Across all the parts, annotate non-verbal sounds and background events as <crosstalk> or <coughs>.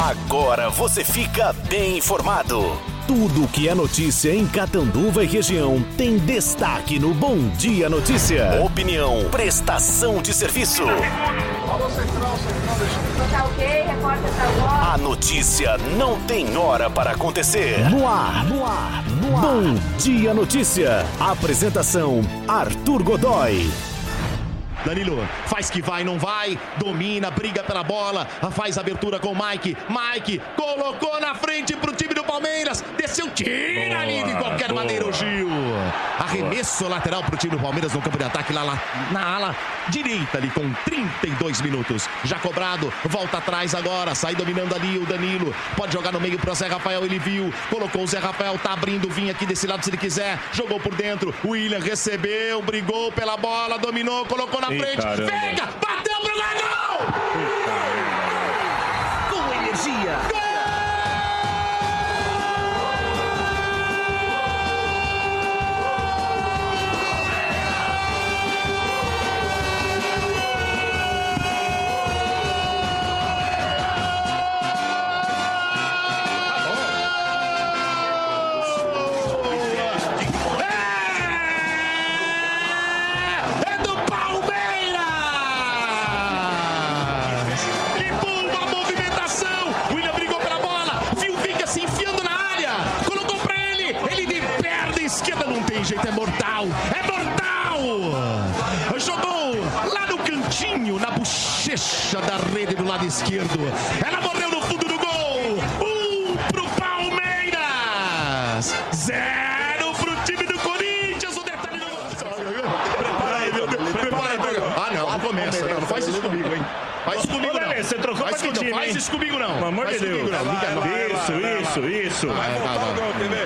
Agora você fica bem informado. Tudo que é notícia em Catanduva e região tem destaque no Bom Dia Notícia. Opinião, prestação de serviço. A notícia não tem hora para acontecer. No ar, no ar, no ar. Bom Dia Notícia. Apresentação: Arthur Godoy. Danilo faz que vai, não vai, domina, briga pela bola, faz abertura com o Mike. Mike colocou na frente pro time do Palmeiras, desceu, tira Boa, ali de qualquer boa. maneira o Gil. Arremesso lateral pro time do Palmeiras no campo de ataque lá, lá na ala direita ali com 32 minutos. Já cobrado, volta atrás agora, sai dominando ali o Danilo. Pode jogar no meio pro Zé Rafael, ele viu, colocou o Zé Rafael, tá abrindo, vinha aqui desse lado se ele quiser, jogou por dentro. O William recebeu, brigou pela bola, dominou, colocou na Ih, frente. caramba. Pega, bateu pro gol! Bochecha da rede do lado esquerdo. Ela morreu no fundo do gol! Trocou faz isso, comigo, não. Pelo amor de comigo, Deus. não. Não. Isso, isso, isso. Vai, vai.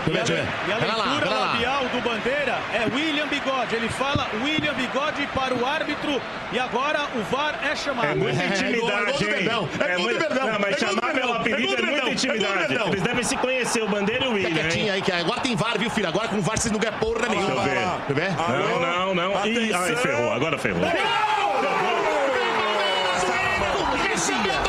E a, e leitura labial do Bandeira é William Bigode. Ele fala William Bigode para o árbitro e agora o VAR é chamado. É muita É, é intimidade, é hein? É do muito- Verdão, Não, mas é chamar pelo é apelido é muita é intimidade. Eles devem se conhecer, o Bandeira e o Fica William, quietinho aí, que agora tem VAR, viu, filho? Agora com VAR vocês não ganham porra nenhuma. Deixa eu ver. Quer ver? Não, não, não. Ih, ai, ferrou, agora ferrou. Recebeu,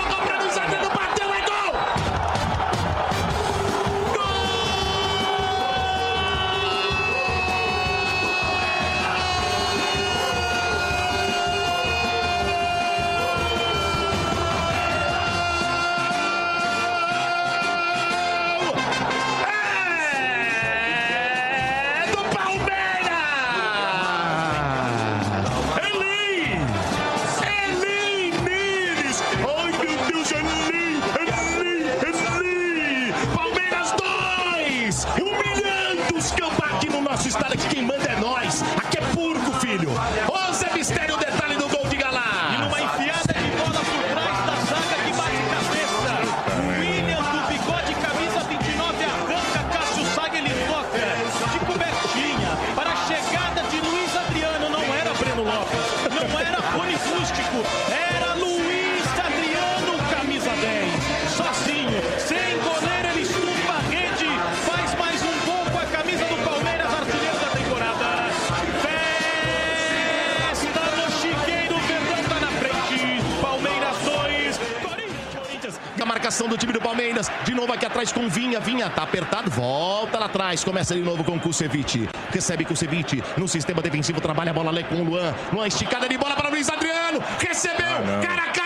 Palmeiras. De novo aqui atrás com Vinha. Vinha tá apertado. Volta lá atrás. Começa de novo com Kusevich. Recebe Kusevich. No sistema defensivo. Trabalha a bola ali com o Luan. Luan esticada de bola para Luiz Adriano. Recebeu. Ah, cara a cara.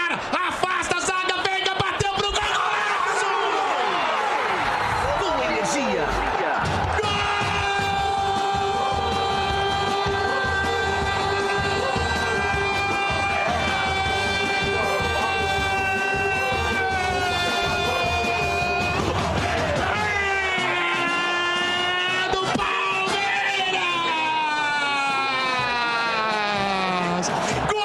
Palmeiras!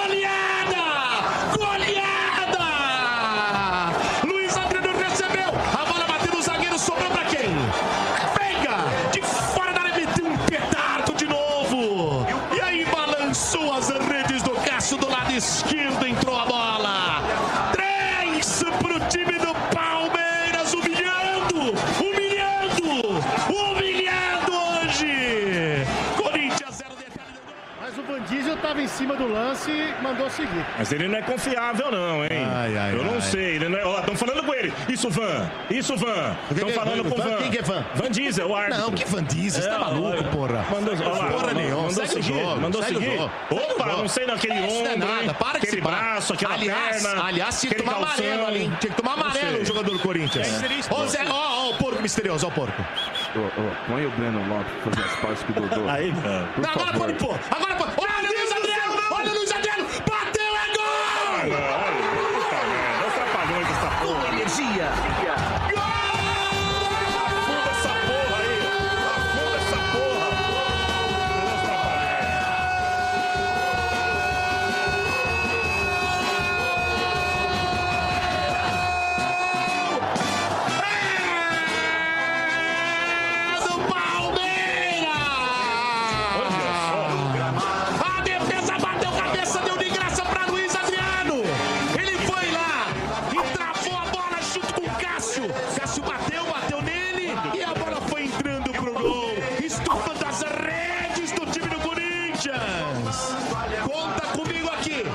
Mas ele não é confiável, não, hein? Ai, ai, Eu não ai. sei. Ele não é... Ó, estão falando com ele. Isso, Van. Isso, Van. Estão que- falando com o Van? Van. Quem que é Van? Van Diesel, o árbitro. Não, que Van Diesel? Você tá É, maluco, olha. porra? Mandou, olha lá, Porra mandou- nenhuma. Mandou Segue seguir. jogo, mandou seguir. jogo. Opa, não sei naquele Isso não é ombro, nada, hein? para que Aquele braço, aquela aliás, perna. Aliás, tinha que tomar calção. amarelo ali. hein? Tinha que tomar amarelo o jogador do Corinthians. Ó, Zé, ó, ó, o porco misterioso, ó, o porco. põe o Breno Lopes fazer as pazes com o Dodô. Aí, não. Agora pode pôr. Agora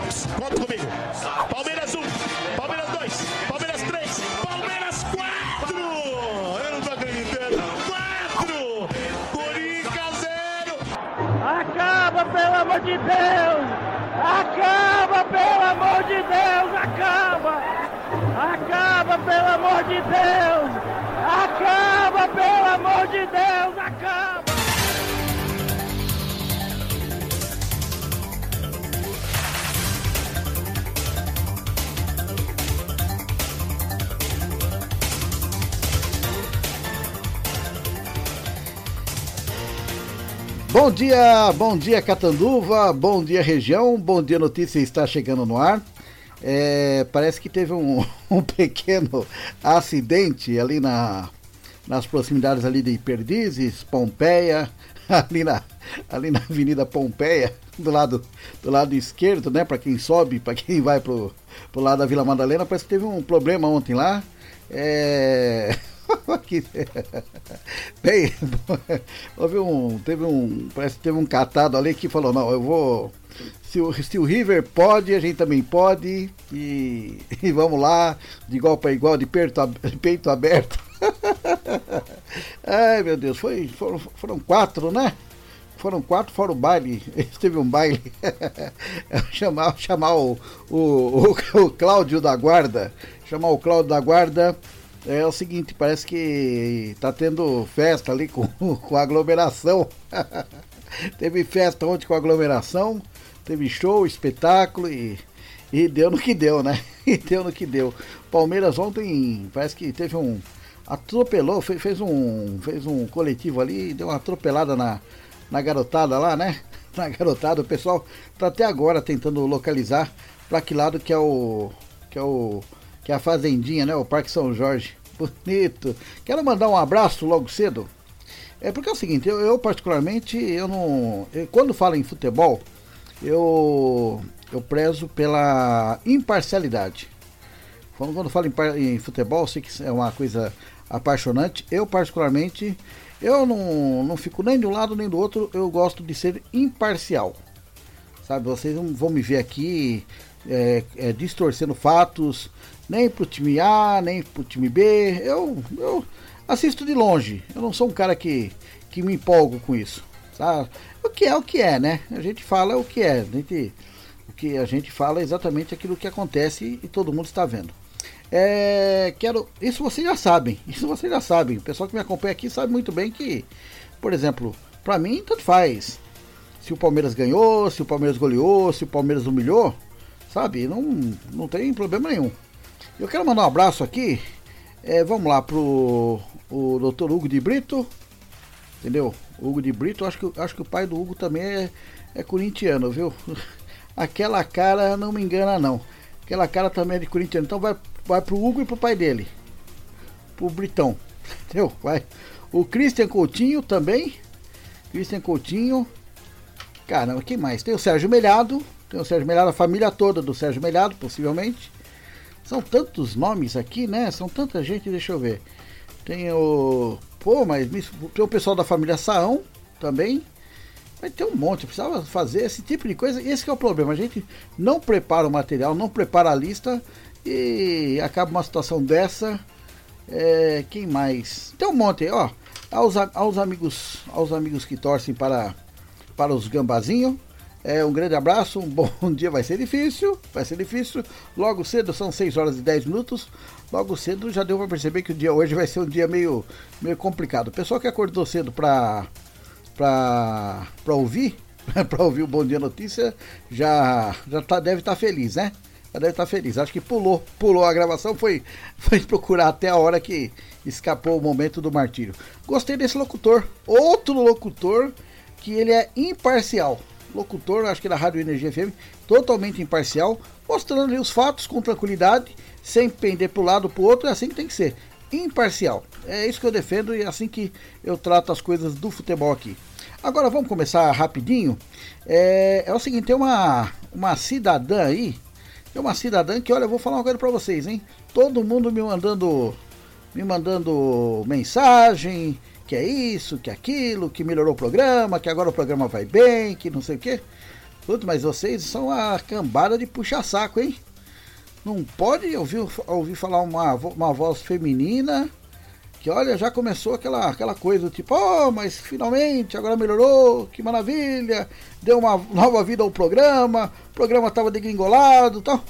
aqui. Conta comigo. Palmeiras 1, Palmeiras 2, Palmeiras 3, Palmeiras 4. Eu não tô acreditando. 4. Corinthians 0. Acaba, pelo amor de Deus! Acaba, pelo amor de Deus! Acaba! Acaba, pelo amor de Deus! Acaba, pelo amor de Deus! Acaba! Bom dia, bom dia Catanduva, bom dia região, bom dia notícia está chegando no ar. É, parece que teve um, <laughs> um pequeno acidente ali na, nas proximidades ali de Perdizes, Pompeia, <laughs> ali na, ali na Avenida Pompeia, do lado, do lado esquerdo, né? Para quem sobe, para quem vai pro, pro lado da Vila Madalena, parece que teve um problema ontem lá. É. <laughs> Bem, houve um. Teve um. Parece que teve um catado ali que falou, não, eu vou. Se o, se o River pode, a gente também pode. E, <laughs> e vamos lá, de igual para igual, de peito, ab- peito aberto. <laughs> Ai meu Deus, foi, foram, foram quatro, né? Foram quatro, fora o baile. Teve um baile. chamar chamar o, o, o, o Cláudio da Guarda. Chamar o Cláudio da Guarda. É o seguinte, parece que tá tendo festa ali com, <laughs> com aglomeração. <laughs> teve festa ontem com aglomeração, teve show, espetáculo e, e deu no que deu, né? <laughs> E deu no que deu. Palmeiras ontem parece que teve um. atropelou, fez, fez um. fez um coletivo ali deu uma atropelada na, na garotada lá, né? Na garotada, o pessoal tá até agora tentando localizar para que lado que é o. que é o que é a Fazendinha, né? O Parque São Jorge. Bonito. Quero mandar um abraço logo cedo. É porque é o seguinte, eu, eu particularmente, eu não. eu- quando falo em futebol, eu, eu prezo pela imparcialidade. Quando, quando falo em, em futebol, sei que é uma coisa apaixonante. Eu, particularmente, eu não, não fico nem de um lado nem do outro, eu gosto de ser imparcial. Sabe, vocês não vão me ver aqui é, é, distorcendo fatos, nem pro time A, nem pro time B. Eu, eu assisto de longe. Eu não sou um cara que, que me empolgo com isso. Sabe? O que é o que é, né? A gente fala o que é. A gente, o que a gente fala é exatamente aquilo que acontece e todo mundo está vendo. É, quero, isso vocês já sabem, <laughs> isso vocês já sabem. O pessoal que me acompanha aqui sabe muito bem que, por exemplo, para mim tanto faz. Se o Palmeiras ganhou, se o Palmeiras goleou, se o Palmeiras humilhou, sabe? Não, não tem problema nenhum. Eu quero mandar um abraço aqui. é, vamos lá pro o Dr. Hugo de Brito, entendeu? Hugo de Brito, acho que, acho que o pai do Hugo também é, é corintiano, viu? <laughs> Aquela cara não me engana não. Aquela cara também é de corintiano. Então vai, vai pro Hugo e pro pai dele. Pro Britão. <laughs> Entendeu? Vai. O Christian Coutinho também. Christian Coutinho. Caramba, quem mais? Tem o Sérgio Melhado. Tem o Sérgio Melhado, a família toda do Sérgio Melhado, possivelmente. São tantos nomes aqui, né? São tanta gente, deixa eu ver. Tem o. Pô, mas tem o pessoal da família Saão também. Vai ter um monte, precisava fazer esse tipo de coisa. Esse é o problema. A gente não prepara o material, não prepara a lista e acaba uma situação dessa. É, quem mais? Tem um monte ó. Aos, aos amigos, aos amigos que torcem para, para os gambazinhos. É, um grande abraço, um bom <laughs> dia. Vai ser difícil, vai ser difícil. Logo cedo, são 6 horas e 10 minutos. Logo cedo já deu para perceber que o dia hoje vai ser um dia meio, meio complicado. O pessoal que acordou cedo para para ouvir, <laughs> para ouvir o Bom Dia Notícia, já, já tá, deve estar tá feliz, né? Já deve estar tá feliz. Acho que pulou, pulou a gravação, foi, <laughs> foi procurar até a hora que escapou o momento do martírio. Gostei desse locutor, outro locutor que ele é imparcial. Locutor, acho que da Rádio Energia FM, totalmente imparcial, mostrando os fatos com tranquilidade, sem pender para o lado para o outro, é assim que tem que ser. Imparcial. É isso que eu defendo e é assim que eu trato as coisas do futebol aqui. Agora vamos começar rapidinho. É, é o seguinte, tem uma, uma cidadã aí, tem uma cidadã que, olha, eu vou falar uma coisa pra vocês, hein? Todo mundo me mandando, me mandando mensagem, que é isso, que é aquilo, que melhorou o programa, que agora o programa vai bem, que não sei o quê. Tudo, mas vocês são a cambada de puxa-saco, hein? Não pode ouvir, ouvir falar uma, uma voz feminina que olha, já começou aquela, aquela coisa tipo, oh, mas finalmente agora melhorou, que maravilha, deu uma nova vida ao programa, o programa estava degringolado tal.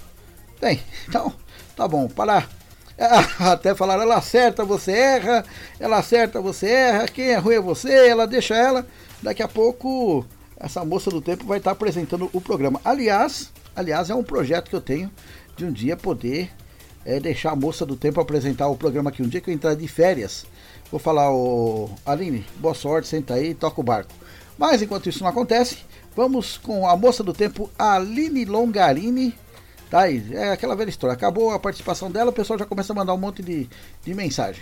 Bem, <laughs> então, tá bom, para. <laughs> Até falar, ela acerta, você erra, ela acerta, você erra, quem é ruim é você, ela deixa ela. Daqui a pouco, essa moça do tempo vai estar apresentando o programa. Aliás, aliás, é um projeto que eu tenho de um dia poder é deixar a moça do tempo apresentar o programa aqui. Um dia que eu entrar de férias, vou falar, o Aline, boa sorte, senta aí, toca o barco. Mas enquanto isso não acontece, vamos com a moça do tempo, Aline Longarini. Tá aí, é aquela velha história. Acabou a participação dela, o pessoal já começa a mandar um monte de, de mensagem.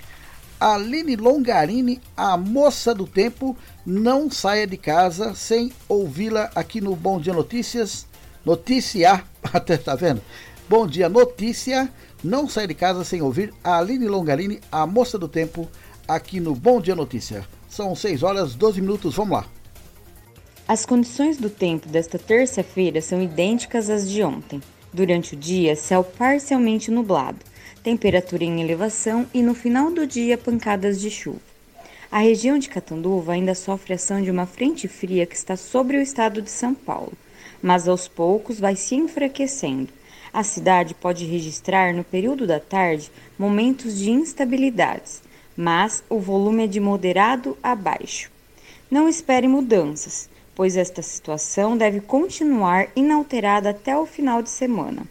Aline Longarini, a moça do tempo, não saia de casa sem ouvi-la aqui no Bom Dia Notícias. Notícia, <laughs> até tá vendo? Bom Dia Notícia não sair de casa sem ouvir a Aline Longarini, a moça do tempo, aqui no Bom Dia Notícia. São 6 horas 12 minutos, vamos lá. As condições do tempo desta terça-feira são idênticas às de ontem. Durante o dia, céu parcialmente nublado, temperatura em elevação e no final do dia, pancadas de chuva. A região de Catanduva ainda sofre ação de uma frente fria que está sobre o estado de São Paulo, mas aos poucos vai se enfraquecendo a cidade pode registrar no período da tarde momentos de instabilidades, mas o volume é de moderado a baixo. Não espere mudanças, pois esta situação deve continuar inalterada até o final de semana.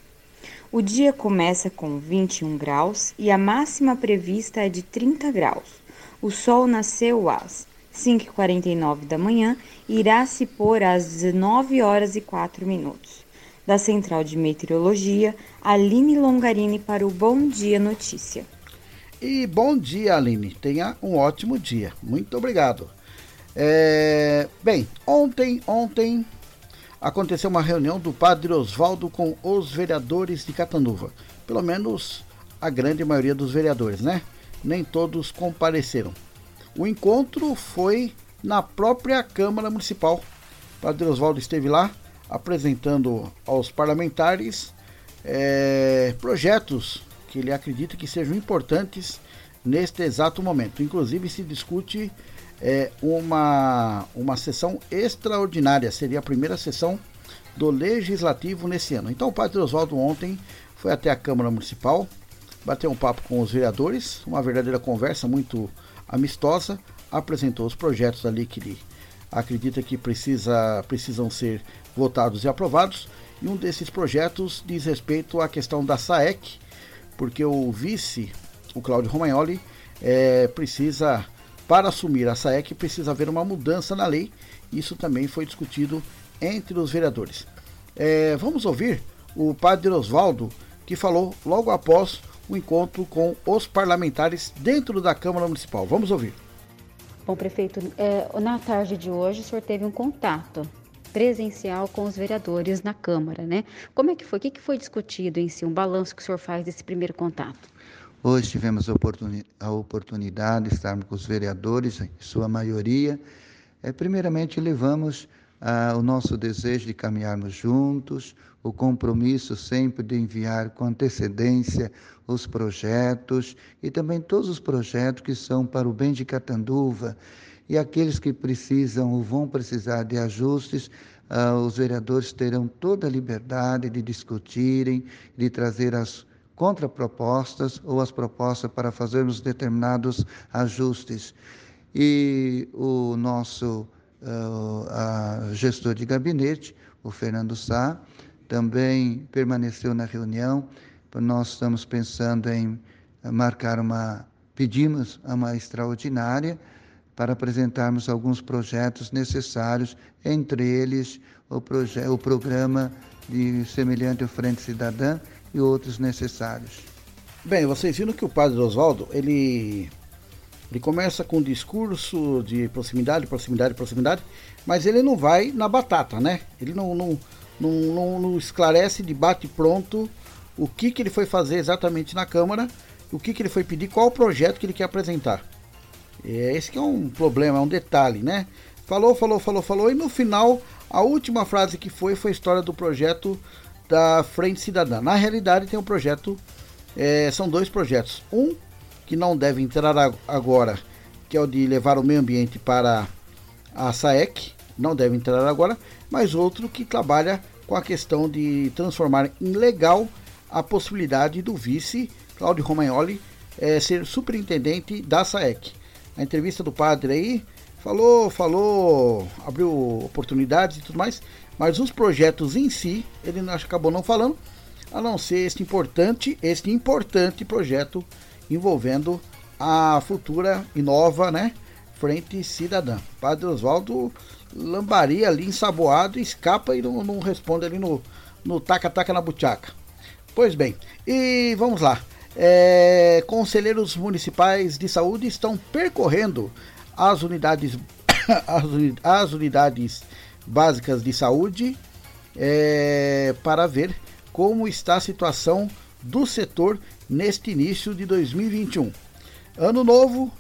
O dia começa com 21 graus e a máxima prevista é de 30 graus. O sol nasceu às 5h49 da manhã e irá se pôr às 19 horas e 4 minutos da Central de Meteorologia, Aline Longarini para o Bom Dia Notícia. E bom dia, Aline. Tenha um ótimo dia. Muito obrigado. É... Bem, ontem, ontem aconteceu uma reunião do Padre Oswaldo com os vereadores de Catanduva. Pelo menos a grande maioria dos vereadores, né? Nem todos compareceram. O encontro foi na própria Câmara Municipal. O Padre Oswaldo esteve lá apresentando aos parlamentares é, projetos que ele acredita que sejam importantes neste exato momento. Inclusive se discute é, uma, uma sessão extraordinária, seria a primeira sessão do Legislativo nesse ano. Então o Padre Oswaldo ontem foi até a Câmara Municipal, bateu um papo com os vereadores, uma verdadeira conversa muito amistosa, apresentou os projetos ali que ele acredita que precisa, precisam ser votados e aprovados. E um desses projetos diz respeito à questão da SAEC, porque o vice, o Cláudio Romagnoli, é, precisa, para assumir a SAEC, precisa haver uma mudança na lei. Isso também foi discutido entre os vereadores. É, vamos ouvir o padre Oswaldo, que falou logo após o encontro com os parlamentares dentro da Câmara Municipal. Vamos ouvir. Bom, prefeito, é, na tarde de hoje o senhor teve um contato presencial com os vereadores na Câmara, né? Como é que foi? O que foi discutido em si? Um balanço que o senhor faz desse primeiro contato? Hoje tivemos a oportunidade de estarmos com os vereadores, em sua maioria. É, primeiramente, levamos ah, o nosso desejo de caminharmos juntos, o compromisso sempre de enviar com antecedência os projetos e também todos os projetos que são para o bem de Catanduva e aqueles que precisam ou vão precisar de ajustes, ah, os vereadores terão toda a liberdade de discutirem, de trazer as contrapropostas ou as propostas para fazermos determinados ajustes. E o nosso uh, gestor de gabinete, o Fernando Sá, também permaneceu na reunião. Nós estamos pensando em marcar uma, pedimos uma extraordinária para apresentarmos alguns projetos necessários, entre eles o, o programa de semelhante ao Frente Cidadã e outros necessários. Bem, vocês viram que o padre Oswaldo, ele, ele começa com um discurso de proximidade, proximidade, proximidade, mas ele não vai na batata, né? Ele não, não, não, não, não esclarece de bate pronto o que, que ele foi fazer exatamente na Câmara, o que, que ele foi pedir, qual o projeto que ele quer apresentar. É, esse que é um problema, é um detalhe, né? Falou, falou, falou, falou, e no final, a última frase que foi foi a história do projeto da Frente Cidadã. Na realidade, tem um projeto, é, são dois projetos. Um que não deve entrar agora, que é o de levar o meio ambiente para a SAEC, não deve entrar agora, mas outro que trabalha com a questão de transformar em legal a possibilidade do vice Claudio Romagnoli é, ser superintendente da SAEC. A entrevista do padre aí falou, falou, abriu oportunidades e tudo mais, mas os projetos em si, ele acabou não falando, a não ser este importante, este importante projeto envolvendo a futura e nova, né, Frente Cidadã. Padre Oswaldo lambaria ali ensaboado, escapa e não, não responde ali no no taca-taca na buchaca. Pois bem, e vamos lá. É, conselheiros municipais de saúde estão percorrendo as unidades, <coughs> as unidades básicas de saúde é, para ver como está a situação do setor neste início de 2021. Ano novo,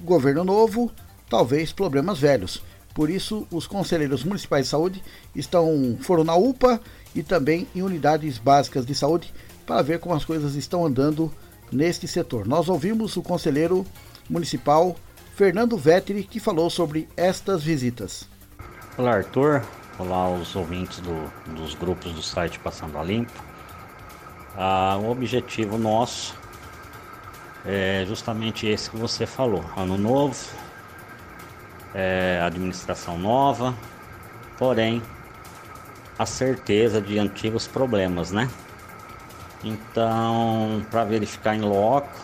governo novo, talvez problemas velhos. Por isso, os conselheiros municipais de saúde estão foram na UPA e também em unidades básicas de saúde para ver como as coisas estão andando neste setor. Nós ouvimos o conselheiro municipal Fernando Vetteri que falou sobre estas visitas. Olá, Arthur. Olá, os ouvintes do, dos grupos do site Passando a Limpo. Ah, o objetivo nosso é justamente esse que você falou: ano novo, é, administração nova, porém a certeza de antigos problemas, né? Então, para verificar em loco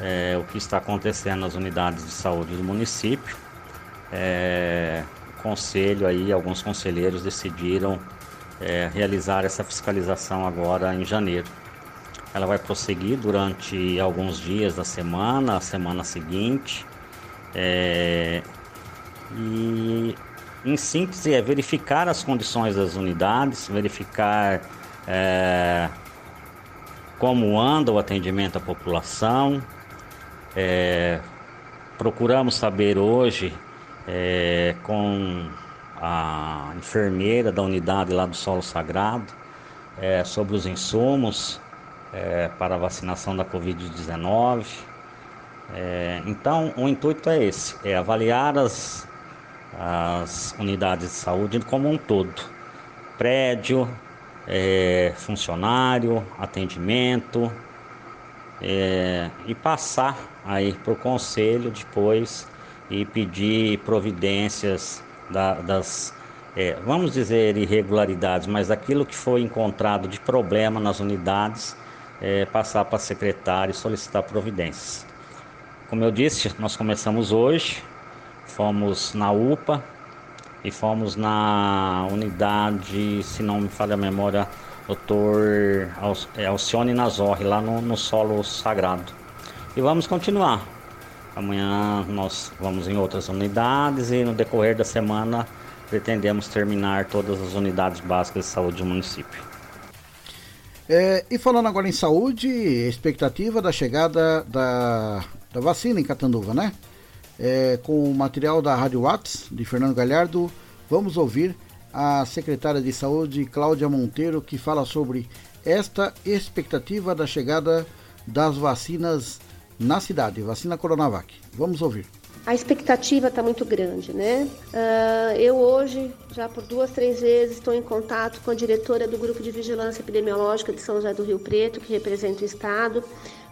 é, o que está acontecendo nas unidades de saúde do município, é, conselho aí, alguns conselheiros decidiram é, realizar essa fiscalização agora em janeiro. Ela vai prosseguir durante alguns dias da semana, a semana seguinte. É, e em síntese é verificar as condições das unidades, verificar é, como anda o atendimento à população. É, procuramos saber hoje é, com a enfermeira da unidade lá do Solo Sagrado é, sobre os insumos é, para a vacinação da Covid-19. É, então, o intuito é esse: é avaliar as, as unidades de saúde como um todo, prédio, é, funcionário, atendimento, é, e passar aí para o conselho depois e pedir providências da, das, é, vamos dizer, irregularidades, mas aquilo que foi encontrado de problema nas unidades, é, passar para a secretária e solicitar providências. Como eu disse, nós começamos hoje, fomos na UPA e fomos na unidade, se não me falha a memória, doutor é, Alcione Nazorri, lá no, no solo sagrado. E vamos continuar. Amanhã nós vamos em outras unidades e no decorrer da semana pretendemos terminar todas as unidades básicas de saúde do município. É, e falando agora em saúde, expectativa da chegada da, da vacina em Catanduva, né? É, com o material da Rádio Watts, de Fernando Galhardo, Vamos ouvir a secretária de Saúde, Cláudia Monteiro, que fala sobre esta expectativa da chegada das vacinas na cidade, vacina Coronavac. Vamos ouvir. A expectativa está muito grande, né? Uh, eu hoje, já por duas, três vezes, estou em contato com a diretora do Grupo de Vigilância Epidemiológica de São José do Rio Preto, que representa o Estado,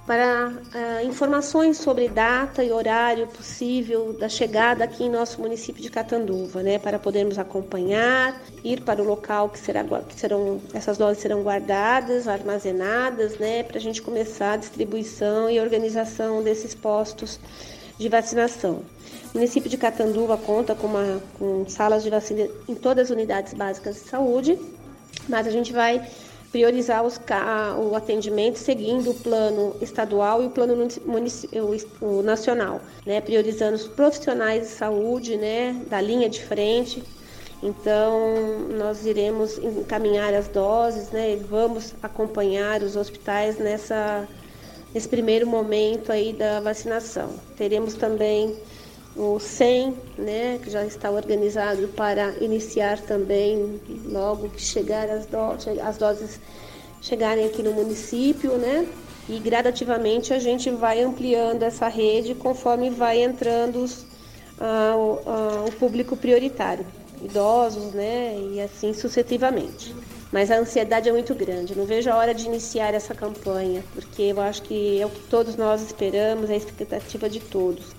para uh, informações sobre data e horário possível da chegada aqui em nosso município de Catanduva, né, para podermos acompanhar, ir para o local que, será, que serão essas doses serão guardadas, armazenadas, né, para a gente começar a distribuição e organização desses postos de vacinação. O município de Catanduva conta com, uma, com salas de vacina em todas as unidades básicas de saúde, mas a gente vai priorizar os, o atendimento seguindo o plano estadual e o plano o, nacional, né? priorizando os profissionais de saúde né? da linha de frente. Então, nós iremos encaminhar as doses né? e vamos acompanhar os hospitais nessa, nesse primeiro momento aí da vacinação. Teremos também o SEM, né, que já está organizado para iniciar também logo que chegar as, do as doses chegarem aqui no município, né? E gradativamente a gente vai ampliando essa rede conforme vai entrando os, o público prioritário, idosos, né? E assim sucessivamente. Mas a ansiedade é muito grande. Não vejo a hora de iniciar essa campanha, porque eu acho que é o que todos nós esperamos, é a expectativa de todos.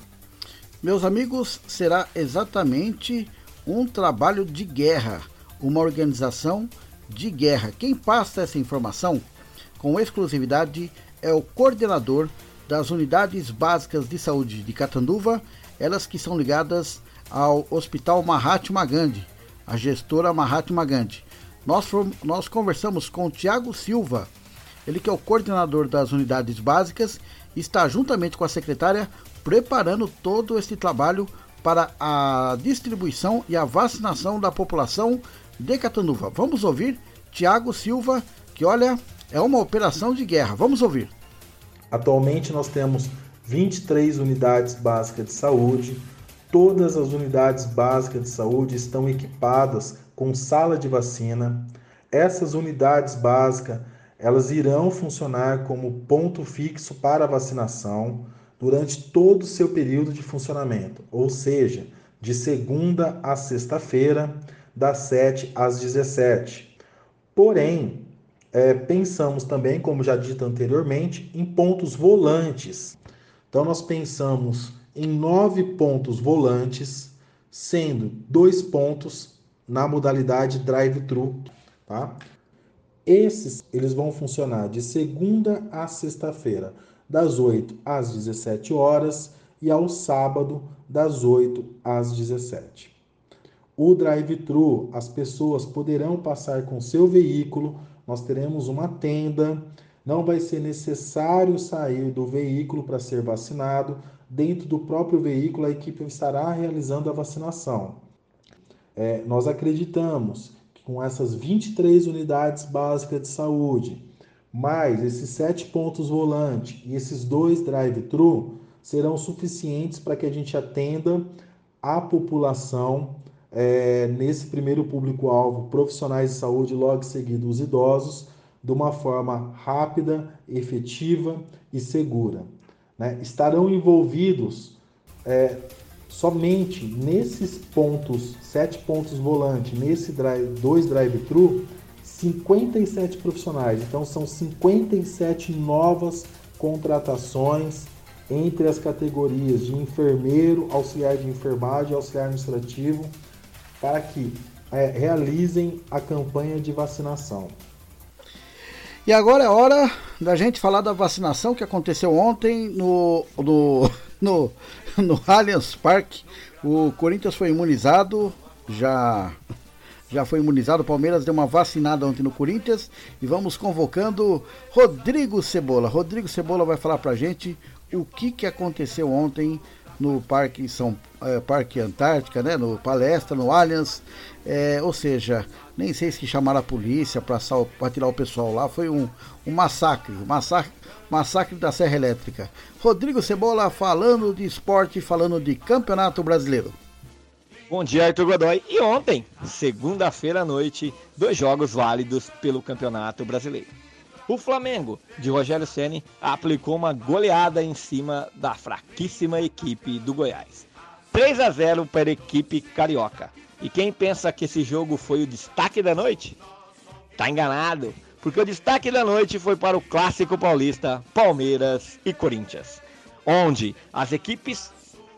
Meus amigos, será exatamente um trabalho de guerra, uma organização de guerra. Quem passa essa informação com exclusividade é o coordenador das unidades básicas de saúde de Catanduva, elas que são ligadas ao Hospital Mahatma Gandhi, a gestora Mahatma Gandhi. Nós, nós conversamos com o Tiago Silva, ele que é o coordenador das unidades básicas, está juntamente com a secretária preparando todo esse trabalho para a distribuição e a vacinação da população de Catanduva. Vamos ouvir Tiago Silva, que olha, é uma operação de guerra. Vamos ouvir. Atualmente nós temos 23 unidades básicas de saúde. Todas as unidades básicas de saúde estão equipadas com sala de vacina. Essas unidades básicas, elas irão funcionar como ponto fixo para a vacinação durante todo o seu período de funcionamento, ou seja, de segunda a sexta-feira, das 7 às 17. Porém, é, pensamos também, como já dito anteriormente, em pontos volantes. Então, nós pensamos em nove pontos volantes, sendo dois pontos na modalidade drive-thru. Tá? Esses eles vão funcionar de segunda a sexta-feira, das 8 às 17 horas e ao sábado das 8 às 17. O drive-thru, as pessoas poderão passar com seu veículo, nós teremos uma tenda, não vai ser necessário sair do veículo para ser vacinado, dentro do próprio veículo a equipe estará realizando a vacinação. É, nós acreditamos que com essas 23 unidades básicas de saúde, mais esses sete pontos volante e esses dois drive-thru serão suficientes para que a gente atenda a população é, nesse primeiro público-alvo, profissionais de saúde, logo seguido os idosos, de uma forma rápida, efetiva e segura. Né? Estarão envolvidos é, somente nesses pontos, sete pontos volante, nesse drive, dois drive-thru, 57 profissionais. Então são 57 novas contratações entre as categorias de enfermeiro, auxiliar de enfermagem, auxiliar administrativo, para que é, realizem a campanha de vacinação. E agora é hora da gente falar da vacinação que aconteceu ontem no, no, <laughs> no, no Allianz Parque. O Corinthians foi imunizado, já já foi imunizado. O Palmeiras deu uma vacinada ontem no Corinthians. E vamos convocando Rodrigo Cebola. Rodrigo Cebola vai falar pra gente o que, que aconteceu ontem no Parque São é, Parque Antártica, né? No palestra, no Allianz. É, ou seja, nem sei se chamaram a polícia para tirar o pessoal lá. Foi um, um massacre, um massacre, massacre da Serra Elétrica. Rodrigo Cebola falando de esporte, falando de Campeonato Brasileiro. Bom dia, Arthur Godoy. E ontem, segunda-feira à noite, dois jogos válidos pelo Campeonato Brasileiro. O Flamengo, de Rogério Ceni, aplicou uma goleada em cima da fraquíssima equipe do Goiás. 3 a 0 para a equipe carioca. E quem pensa que esse jogo foi o destaque da noite? Tá enganado, porque o destaque da noite foi para o clássico paulista Palmeiras e Corinthians, onde as equipes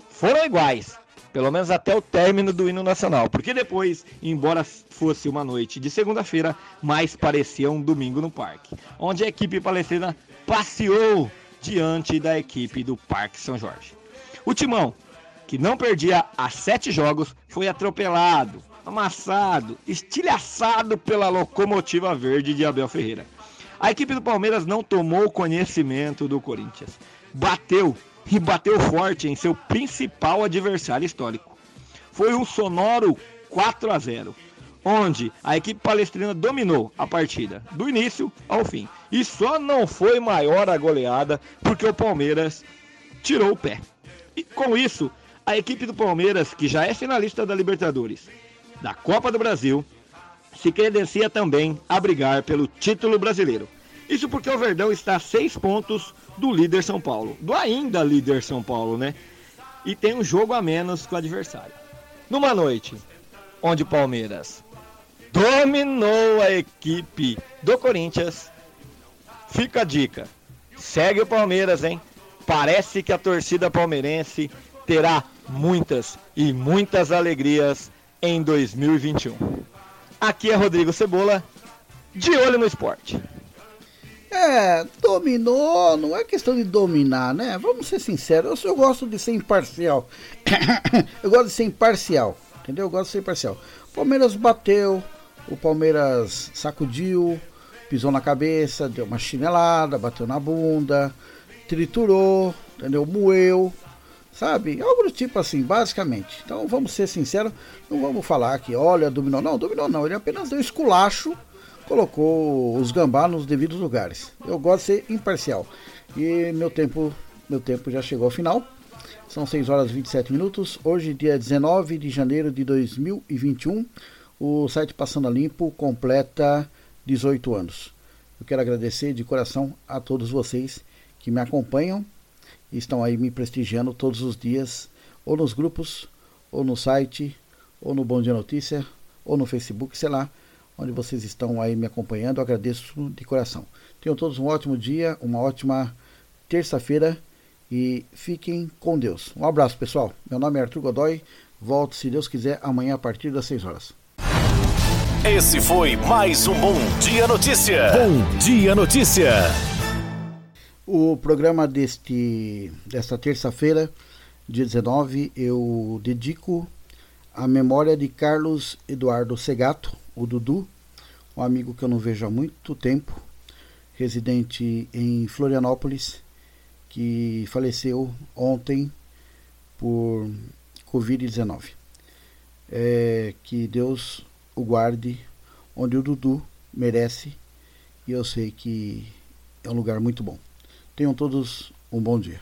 foram iguais, pelo menos até o término do hino nacional, porque depois, embora fosse uma noite de segunda-feira, mais parecia um domingo no parque, onde a equipe palestina passeou diante da equipe do Parque São Jorge. O Timão, que não perdia há sete jogos, foi atropelado, amassado, estilhaçado pela locomotiva verde de Abel Ferreira. A equipe do Palmeiras não tomou conhecimento do Corinthians. Bateu e bateu forte em seu principal adversário histórico. Foi um sonoro 4 a 0, onde a equipe palestrina dominou a partida do início ao fim. E só não foi maior a goleada porque o Palmeiras tirou o pé. E com isso, a equipe do Palmeiras, que já é finalista da Libertadores, da Copa do Brasil, se credencia também a brigar pelo título brasileiro. Isso porque o Verdão está a seis pontos do líder São Paulo, do ainda líder São Paulo, né? E tem um jogo a menos com o adversário. Numa noite onde o Palmeiras dominou a equipe do Corinthians, fica a dica: segue o Palmeiras, hein? Parece que a torcida palmeirense terá muitas e muitas alegrias em 2021. Aqui é Rodrigo Cebola, de olho no esporte. É, dominou, não é questão de dominar, né? Vamos ser sinceros, eu, gosto de ser imparcial. <coughs> eu gosto de ser imparcial, entendeu? Eu gosto de ser imparcial. O Palmeiras bateu, o Palmeiras sacudiu, pisou na cabeça, deu uma chinelada, bateu na bunda, triturou, entendeu? Moeu sabe? Algo do tipo assim, basicamente. Então vamos ser sinceros, não vamos falar que, olha, dominou. Não, dominou não, ele apenas deu esculacho, colocou os gambá nos devidos lugares. Eu gosto de ser imparcial. E meu tempo, meu tempo já chegou ao final. São 6 horas e 27 minutos. Hoje, dia 19 de janeiro de 2021, o site Passando a Limpo completa 18 anos. Eu quero agradecer de coração a todos vocês que me acompanham estão aí me prestigiando todos os dias, ou nos grupos, ou no site, ou no Bom Dia Notícia, ou no Facebook, sei lá, onde vocês estão aí me acompanhando. Eu agradeço de coração. Tenham todos um ótimo dia, uma ótima terça-feira e fiquem com Deus. Um abraço, pessoal. Meu nome é Arthur Godoy. Volto, se Deus quiser, amanhã a partir das 6 horas. Esse foi mais um Bom Dia Notícia. Bom Dia Notícia. O programa deste, desta terça-feira, dia 19, eu dedico à memória de Carlos Eduardo Segato, o Dudu, um amigo que eu não vejo há muito tempo, residente em Florianópolis, que faleceu ontem por Covid-19. É, que Deus o guarde onde o Dudu merece e eu sei que é um lugar muito bom. Tenham todos um bom dia.